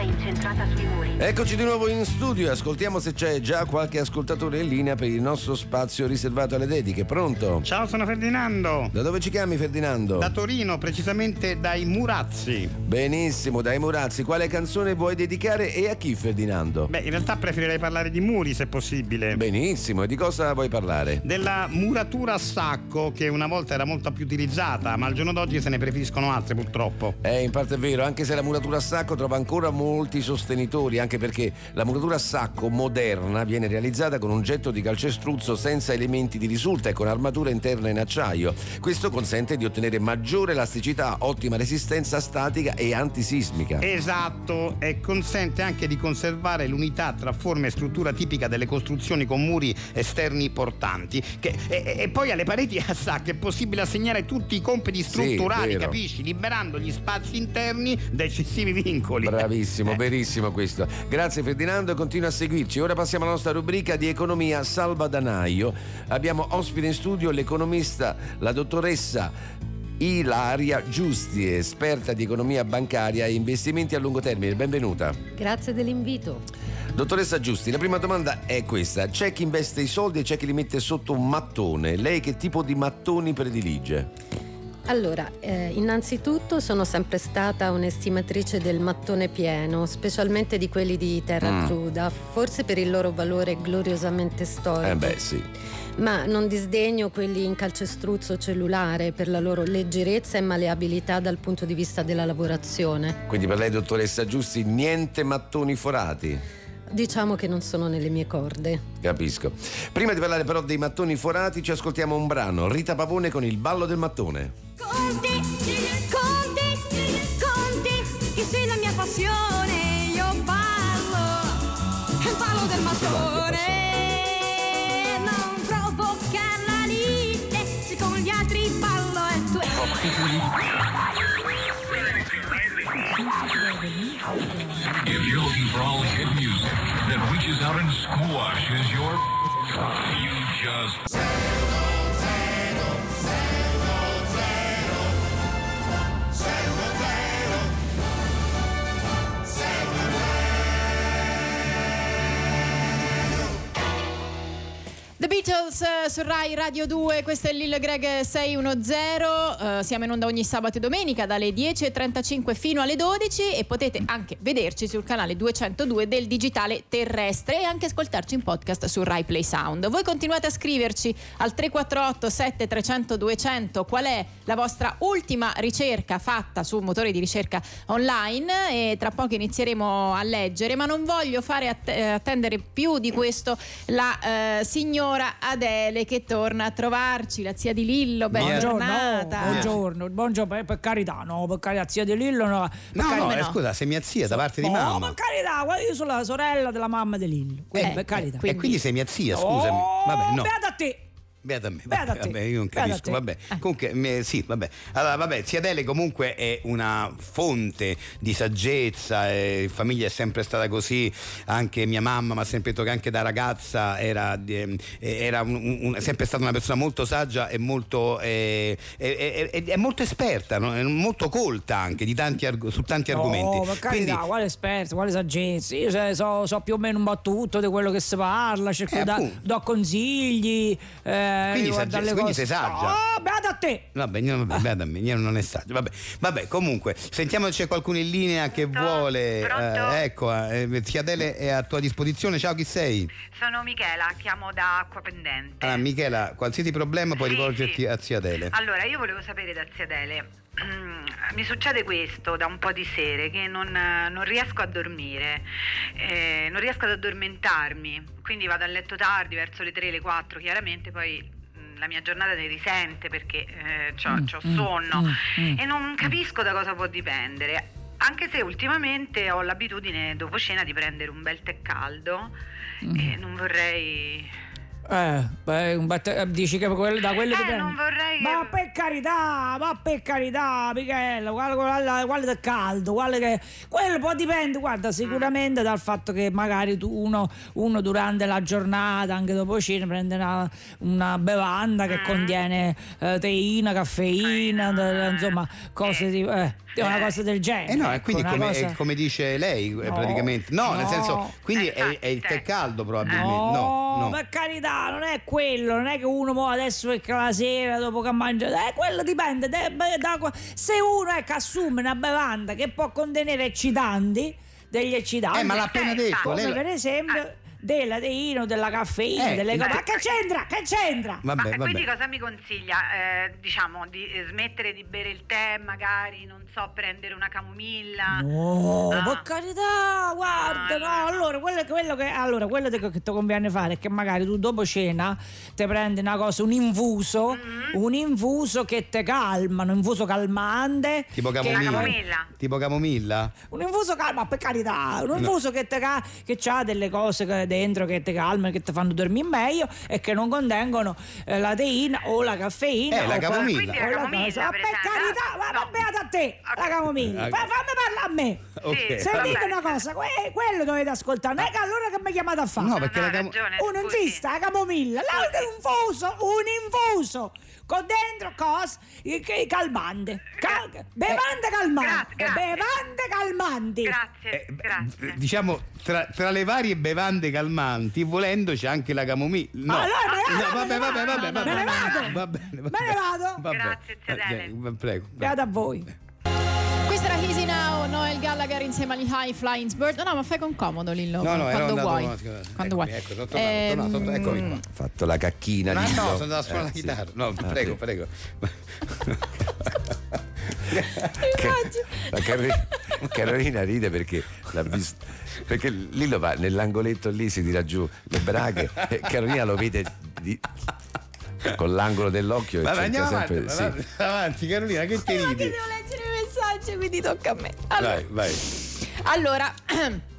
incentrata sui muri. Eccoci di nuovo in studio e ascoltiamo se c'è già qualche ascoltatore in linea per il nostro spazio riservato alle dediche. Pronto? Ciao, sono Ferdinando. Da dove ci chiami Ferdinando? Da Torino, precisamente dai Murazzi. Benissimo, dai Murazzi, quale canzone vuoi dedicare e a chi Ferdinando? Beh, in realtà preferirei parlare di muri se possibile. Benissimo, e di cosa vuoi parlare? Della muratura a sacco che una volta era molto più utilizzata, ma al giorno d'oggi se ne preferiscono altre purtroppo. Eh, in parte è vero, anche se la muratura a sacco trova ancora molti sostenitori, anche perché la muratura a sacco moderna viene realizzata con un getto di calcestruzzo senza elementi di risulta e con armatura interna in acciaio. Questo consente di ottenere maggiore elasticità, ottima resistenza statica e antisismica. Esatto, e consente anche di conservare l'unità tra forma e struttura tipica delle costruzioni con muri esterni portanti. Che- e, e poi alle pareti a sacco è possibile assegnare tutti i compiti strutturali, vero. capisci? Liberando gli spazi interni da eccessivi vincoli. Bravissimo, verissimo questo. Grazie Ferdinando e continua a seguirci. Ora passiamo alla nostra rubrica di economia salvadanaio. Abbiamo ospite in studio l'economista, la dottoressa Ilaria Giusti, esperta di economia bancaria e investimenti a lungo termine. Benvenuta. Grazie dell'invito. Dottoressa Giusti, la prima domanda è questa. C'è chi investe i soldi e c'è chi li mette sotto un mattone. Lei che tipo di mattoni predilige? Allora, eh, innanzitutto sono sempre stata un'estimatrice del mattone pieno, specialmente di quelli di terra Mm. cruda, forse per il loro valore gloriosamente storico. Eh beh, sì. Ma non disdegno quelli in calcestruzzo cellulare per la loro leggerezza e maleabilità dal punto di vista della lavorazione. Quindi per lei, dottoressa Giussi, niente mattoni forati. Diciamo che non sono nelle mie corde. Capisco. Prima di parlare però dei mattoni forati, ci ascoltiamo un brano. Rita Pavone con il ballo del mattone. Conti, conti, conti, che sei la mia passione, io ballo, il ballo del mattone. Non provocare la lite, se con gli altri ballo e tu... If you're looking for all hit music that reaches out and squashes your you just Beatles eh, su Rai Radio 2, questo è Lil Greg 610, eh, siamo in onda ogni sabato e domenica dalle 10.35 fino alle 12 e potete anche vederci sul canale 202 del digitale terrestre e anche ascoltarci in podcast su Rai Play Sound. Voi continuate a scriverci al 348 7300 200 qual è la vostra ultima ricerca fatta su un motore di ricerca online e tra poco inizieremo a leggere, ma non voglio fare att- eh, attendere più di questo la eh, signora Adele che torna a trovarci, la zia di Lillo, ben Buongiorno, tornata. buongiorno, buongiorno, per, per carità, no, per carità, zia di Lillo, no. No, no, carità. eh, scusa, sei mia zia da parte di No, mamma. per carità, io sono la sorella della mamma di Lillo, quindi, per carità. E quindi sei mia zia, scusami. Oh, Vabbè, no. beata a te. Beata a me, Beata vabbè, te. vabbè, io non capisco, vabbè. Comunque, me- sì, vabbè. Allora, vabbè, zia comunque è una fonte di saggezza, e famiglia è sempre stata così, anche mia mamma mi ha sempre detto che anche da ragazza era, di- eh, era un- un- sempre stata una persona molto saggia e molto, eh, è, è- è- molto esperta, no? È molto colta anche di tanti arg- su tanti argomenti. No, per carità, Quindi, quale esperto, quale saggezza. Io se- so, so più o meno un po' tutto di quello che si parla, cerco Eh, appunto. do consigli. Eh, Quindi riguardo sagge- quindi cose. sei saggia. Oh, beata a te. Vabbè, io- vabbè, vabbè, da me, io non è saggio. Vabbè, vabbè, comunque, sentiamo se c'è qualcuno in linea che vuole. eh, ecco, eh, zia Adele è a tua disposizione. Ciao, chi sei? Sono Michela, chiamo da Acqua Pendente. Allora, Michela, qualsiasi problema puoi Sì, rivolgerti sì. a zia Adele. Allora, io volevo sapere da zia Adele, mi succede questo da un po' di sere, che non, non riesco a dormire, eh, non riesco ad addormentarmi, quindi vado a letto tardi, verso le 3, le 4, chiaramente poi mh, la mia giornata ne risente perché eh, ho Mm, sonno mm, mm. e non capisco da cosa può dipendere. Anche se ultimamente ho l'abitudine dopo cena di prendere un bel tè caldo e non vorrei Eh, beh, un batte- eh, dici che quello- da quello Eh, dipende. non vorrei Ma per carità, ma per carità, Michela, guarda, guarda, guarda del caldo, guarda che quello può dipendere, guarda, sicuramente dal fatto che magari tu uno, uno durante la giornata, anche dopo cena, prende una, una bevanda Mm. che contiene eh, teina, caffeina, insomma, cose di eh, una cosa del genere. Eh no, ecco, quindi come, cosa- è come dice lei eh, No, praticamente. No, nel no. senso, quindi è, è il tè caldo probabilmente. No, No, no. per carità, non è quello, non è che uno mo adesso perché la sera dopo che mangia, eh, quello dipende da- da- se uno è che assume una bevanda che può contenere eccitanti, degli eccitanti. Eh, ma l'ha appena detto, come lei- per esempio della teina o della caffeina, Eh, delle cose. Ma che c'entra? Che c'entra? Vabbè, Ma quindi vabbè. cosa mi consiglia? Eh, diciamo di eh, smettere di bere il tè, magari, non so, prendere una camomilla? No, Ah. per carità, guarda, no, allora quello, quello che, allora, quello che ti conviene fare è che magari tu dopo cena ti prendi una cosa, un infuso, Mm-hmm. un infuso che ti calma, un infuso calmante. Tipo che- camomilla. Tipo camomilla? Un infuso calma, per carità, un infuso che, te che ha delle cose che- dentro che ti calmano, che ti fanno dormire meglio e che non contengono eh, la teina o la caffeina. Eh, la o camomilla. Quindi o la la camomilla, cosa. Ma per per esempio. carità, ma va beata a te, la camomilla. Ok. Fa- fammi parlare a me. Ok. Sentite una cosa, que- quello dovete ascoltare, non è che allora che mi chiamate a fare? No, perché la camo- Uno insiste, la camomilla, là, un infuso, un infuso, con dentro cose i- che- calmante, Cal- bevande calmanti, bevande calmanti. Grazie, grazie. Diciamo, tra, tra le varie bevande calmanti, volendo c'è anche la camomilla. No, Allora, me ne No, vado, vabbè, me ne vabbè, vado, vabbè, me ne vabbè. vado. Va bene, va Me ne vado. Vabbè. Grazie, zia Dele. Eh, Prego. Beata a voi. Questa era Easy Now, Noel Gallagher insieme agli High Flying Bird. No, ma fai con comodo Lillo. No, no, ero quando andato- vuoi. no. Quando vuoi. Ecco, sono tornato, sono tornato, eccomi qua. Ha fatto la cacchina Ma Lillo. no, sono andato a suonare Eh, la sì. chitarra. No, Ah, prego, sì. prego. La, Carolina, Carolina ride perché l'ha visto. Perché Lillo va nell'angoletto lì, si tira giù le braghe e Carolina lo vede di- con l'angolo dell'occhio e Vabbè, cerca andiamo avanti, sempre. sì. avanti, avanti, Carolina, che ti ridi? Messaggi, quindi tocca a me. Allora, Vai, vai. allora [clears throat]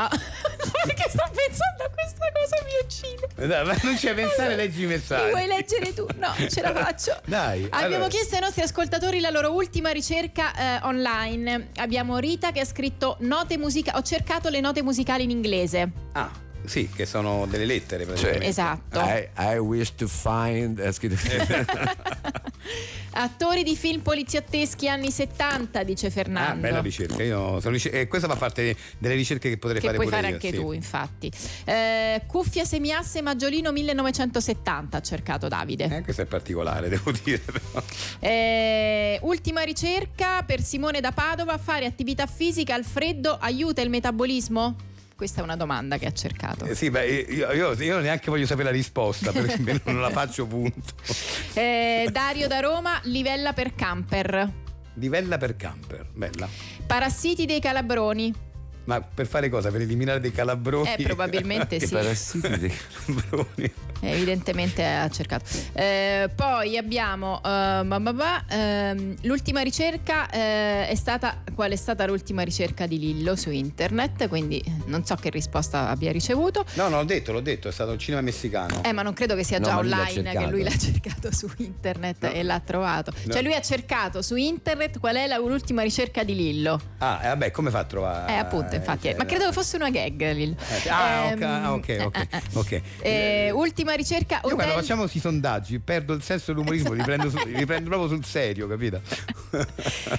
Ah, [laughs] perché sto pensando a questa cosa mi uccide. Dai, ma non c'è pensare, leggi i messaggi. vuoi leggere tu? No, ce la faccio. [laughs] Dai. Abbiamo allora. chiesto ai nostri ascoltatori la loro ultima ricerca eh, online. Abbiamo Rita che ha scritto note musicali. Ho cercato le note musicali in inglese. Ah, sì, che sono delle lettere Cioè, praticamente. Esatto. I, I wish to find. eh, [laughs] Attori di film poliziotteschi anni 70, dice Ah, Fernando. bella ricerca. Io sono ricer- e questa fa parte delle ricerche che potrei che fare puoi pure fare io, anche sì. tu, infatti. Eh, cuffia semiasse Maggiolino 1970, ha cercato Davide. Eh, questo è particolare, [laughs] devo dire. Però. Eh, ultima ricerca per Simone da Padova: fare attività fisica al freddo aiuta il metabolismo? Questa è una domanda che ha cercato. Eh, sì, beh, io, io- io neanche voglio sapere la risposta, perché [laughs] non la faccio punto. Eh, Dario da Roma, livella per camper. Divella per camper, bella. Parassiti dei calabroni. Ma per fare cosa? Per eliminare dei calabroni? Eh, probabilmente [laughs] sì. Parassiti dei calabroni. Eh, Evidentemente ha cercato. Eh, poi abbiamo eh, ba ba ba, ehm, l'ultima ricerca eh, è stata qual è stata l'ultima ricerca di Lillo su internet, quindi non so che risposta abbia ricevuto. No, no, l'ho detto, l'ho detto, è stato un cinema messicano. Eh, ma non credo che sia No, già lui online che lui l'ha cercato su internet No. e l'ha trovato. No. Cioè lui ha cercato su internet qual è la- l'ultima ricerca di Lillo. Ah, eh, vabbè, come fa a trovare? Eh, appunto, infatti. eh, ma credo che fosse una gag, Lillo. eh, ah, ok, Ehm, ah, ok, ok. [laughs] eh, eh, eh, ultima ricerca. Io quando hotel- facciamo questi sondaggi perdo il senso dell'umorismo, li prendo, su- li prendo proprio sul serio, capito? [laughs]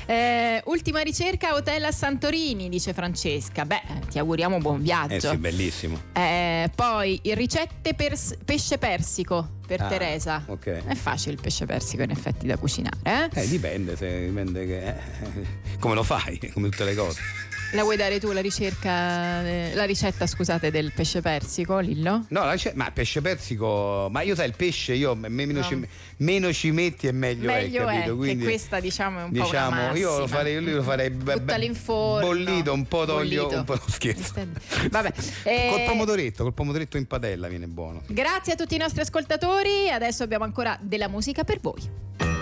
Eh, ultima ricerca, hotel a Santorini, dice Francesca. Beh, ti auguriamo buon viaggio. Eh sì, bellissimo. Eh, poi ricette per pesce persico per Ah, Teresa. ok. È facile il pesce persico in effetti da cucinare, eh? Eh, dipende, se, dipende che, eh, come lo fai, come tutte le cose. La vuoi dare tu la ricerca, eh, la ricetta, scusate, del pesce persico, Lillo? No, la rice- ma pesce persico, ma io sai il pesce, io me- meno, No. ci, meno ci metti e meglio, Meglio è, è, capito? che Quindi, questa diciamo è un po' una diciamo, io lo massima. farei, io lo farei in forno. bollito, un po' d'olio, Bollito. un po' scherzo. Vabbè. [laughs] eh, Col pomodoretto, col pomodoretto in padella viene buono. Grazie a tutti i nostri ascoltatori. Adesso abbiamo ancora della musica per voi.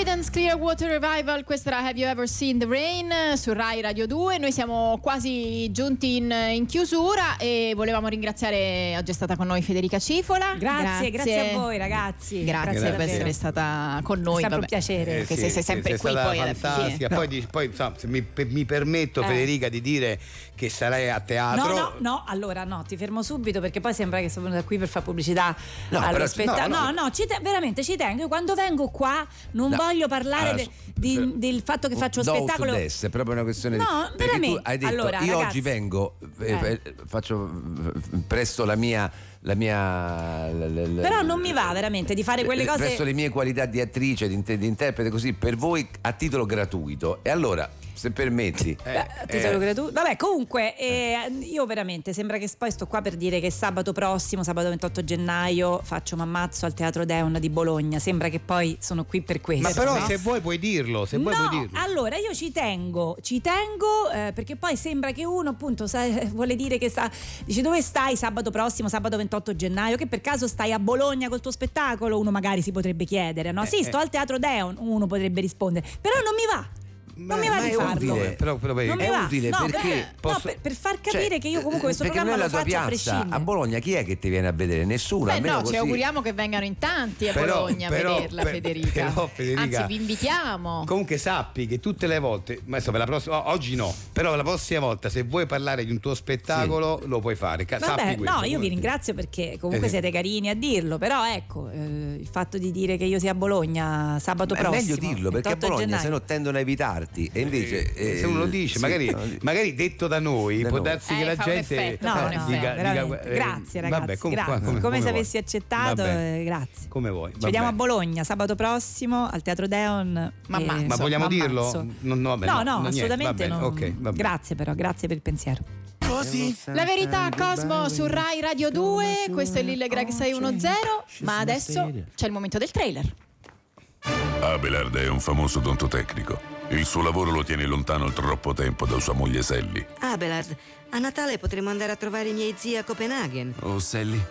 Creedence Clearwater Revival, questa era Have You Ever Seen the Rain eh, su Rai Radio 2. Noi siamo quasi giunti in, in chiusura e volevamo ringraziare, oggi è stata con noi Federica Cifola. Grazie, grazie a voi ragazzi. Grazie, Grazie per essere stata con noi. È sempre un vabbè. piacere. Perché sei, sei sempre sei qui stata poi fantastica. Poi, di- poi, insomma, se mi, mi permetto, Eh. Federica, di dire che sarai a teatro. No, no, no, allora no, ti fermo subito perché poi sembra che sono venuta qui per fare pubblicità No, allo spettacolo. no, No, no. no, ci te- veramente ci tengo. Quando vengo qua non No. Voglio parlare Allora, de- di- del fatto che faccio spettacolo. this, è proprio una questione No, di perché veramente. tu hai detto Allora, io ragazzi. oggi vengo eh, Eh. eh, faccio eh, presto la mia la mia l- l- l- Però non mi va veramente di fare quelle eh, cose. presto le mie qualità di attrice, di, di interprete così per voi a titolo gratuito. E allora, se permetti, a titolo gratuito. Vabbè, comunque, eh, io veramente sembra che poi sto qua per dire che sabato prossimo, sabato 28 gennaio, faccio Mammazzo al Teatro Deon di Bologna. Sembra che poi sono qui per questo. Ma però no? se vuoi puoi dirlo, se vuoi no, puoi dirlo. allora io ci tengo, ci tengo eh, perché poi sembra che uno appunto sa- [laughs] vuole dire che sta, dice dove stai sabato prossimo, sabato 28 gennaio, che per caso stai a Bologna col tuo spettacolo, uno magari si potrebbe chiedere, no? Eh, sì, eh. sto al Teatro Deon, uno potrebbe rispondere, però non mi va. Non mi va ma di è farlo. utile. Però, però mi è va. utile No, perché per- posso- no, per, per far capire Cioè, che io comunque questo perché programma lo tua faccio a piazza prescindere. a Bologna chi è che ti viene a vedere? Nessuno, Beh, no, così. ci auguriamo che vengano in tanti a Però- Bologna però- a vederla, per- Federica. [laughs] però, Federica- Anzi, vi invitiamo. Comunque sappi che tutte le volte, ma adesso per la prossima, oggi no, però la prossima volta se vuoi parlare di un tuo spettacolo lo puoi fare. Ca- Vabbè, sappi questo, no, io vi ringrazio perché comunque Eh. siete carini a dirlo, però ecco, eh, il fatto di dire che io sia a Bologna sabato Ma è prossimo. meglio dirlo perché a 28 Bologna se no tendono a evitarti. Parti. E invece. se uno lo dice, sì, magari, no, magari detto da noi, Da può noi. darsi che Eh, la fa un gente effetto, eh, fa un dica- eh, grazie ragazzi, vabbè, come, grazie. come- come, se vuoi. avessi accettato, Vabbè. eh, grazie. Come vuoi. Ci vediamo a. Bologna sabato prossimo al Teatro Deon. Ma e-. Ma vogliamo ma dirlo? No, no, vabbè, no, no, no, no, assolutamente no. ok, va bene. Grazie però, grazie per il pensiero. La verità Cosmo su Rai Radio 2, questo è Lille Greg 610, ma adesso c'è il momento del trailer. Abelard è un famoso odontotecnico. Il suo lavoro lo tiene lontano troppo tempo da sua moglie Sally. Abelard, a Natale potremo andare a trovare i miei zii a Copenaghen. Oh, Sally,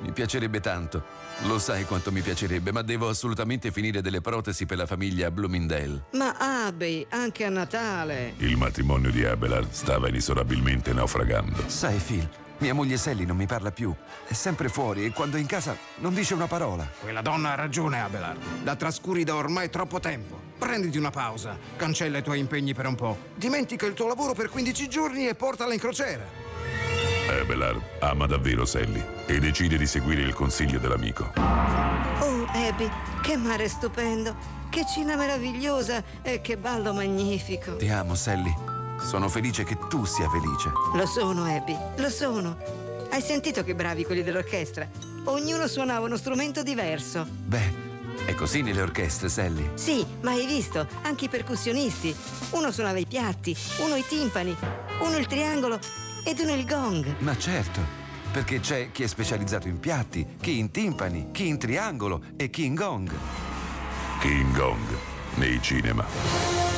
mi piacerebbe tanto. Lo sai quanto mi piacerebbe, ma devo assolutamente finire delle protesi per la famiglia Bloomingdale. Ma Abby, anche a Natale. Il matrimonio di Abelard stava inesorabilmente naufragando. Sai, Phil, mia moglie Sally non mi parla più. È sempre fuori e quando è in casa non dice una parola. Quella donna ha ragione, Abelard. La trascuri da ormai troppo tempo. Prenditi una pausa, cancella i tuoi impegni per un po'. Dimentica il tuo lavoro per 15 giorni e portala in crociera. Abelard ama davvero Sally e decide di seguire il consiglio dell'amico. Oh, Abby, che mare stupendo. Che cina meravigliosa e che ballo magnifico. Ti amo, Sally. Sono felice che tu sia felice. Lo sono, Abby, lo sono. Hai sentito che bravi quelli dell'orchestra? Ognuno suonava uno strumento diverso. Beh, è così nelle orchestre, Sally. Sì, ma hai visto? Anche i percussionisti. Uno suonava i piatti, uno i timpani, uno il triangolo ed uno il gong. Ma certo, perché c'è chi è specializzato in piatti, chi in timpani, chi in triangolo e chi in gong. King Gong nei cinema.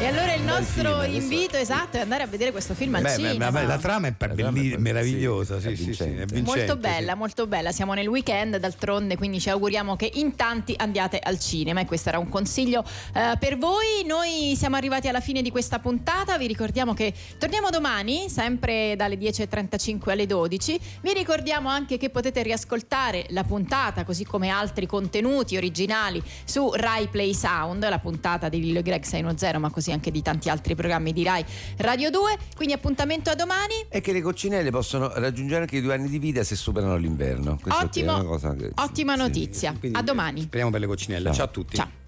E allora il nostro film, invito esatto è andare a vedere questo film al Beh, cinema. beh, la trama è per- belli- meravigliosa, sì, sì, sì, è vincente, Molto sì. bella, molto bella. Siamo nel weekend d'altronde, quindi ci auguriamo che in tanti andiate al cinema e questo era un consiglio eh, per voi. Noi siamo arrivati alla fine di questa puntata, vi ricordiamo che torniamo domani, sempre dalle 10.35 alle 12. Vi ricordiamo anche che potete riascoltare la puntata, così come altri contenuti originali su Rai Play Sound, la puntata di Lillo Greg 610, ma così anche di tanti altri programmi di Rai Radio 2. Quindi appuntamento a domani. E che le coccinelle possono raggiungere anche i due anni di vita se superano l'inverno. Questa Ottimo. è una cosa che. Ottima notizia. A domani. Speriamo per le coccinelle. Ciao a tutti. Ciao.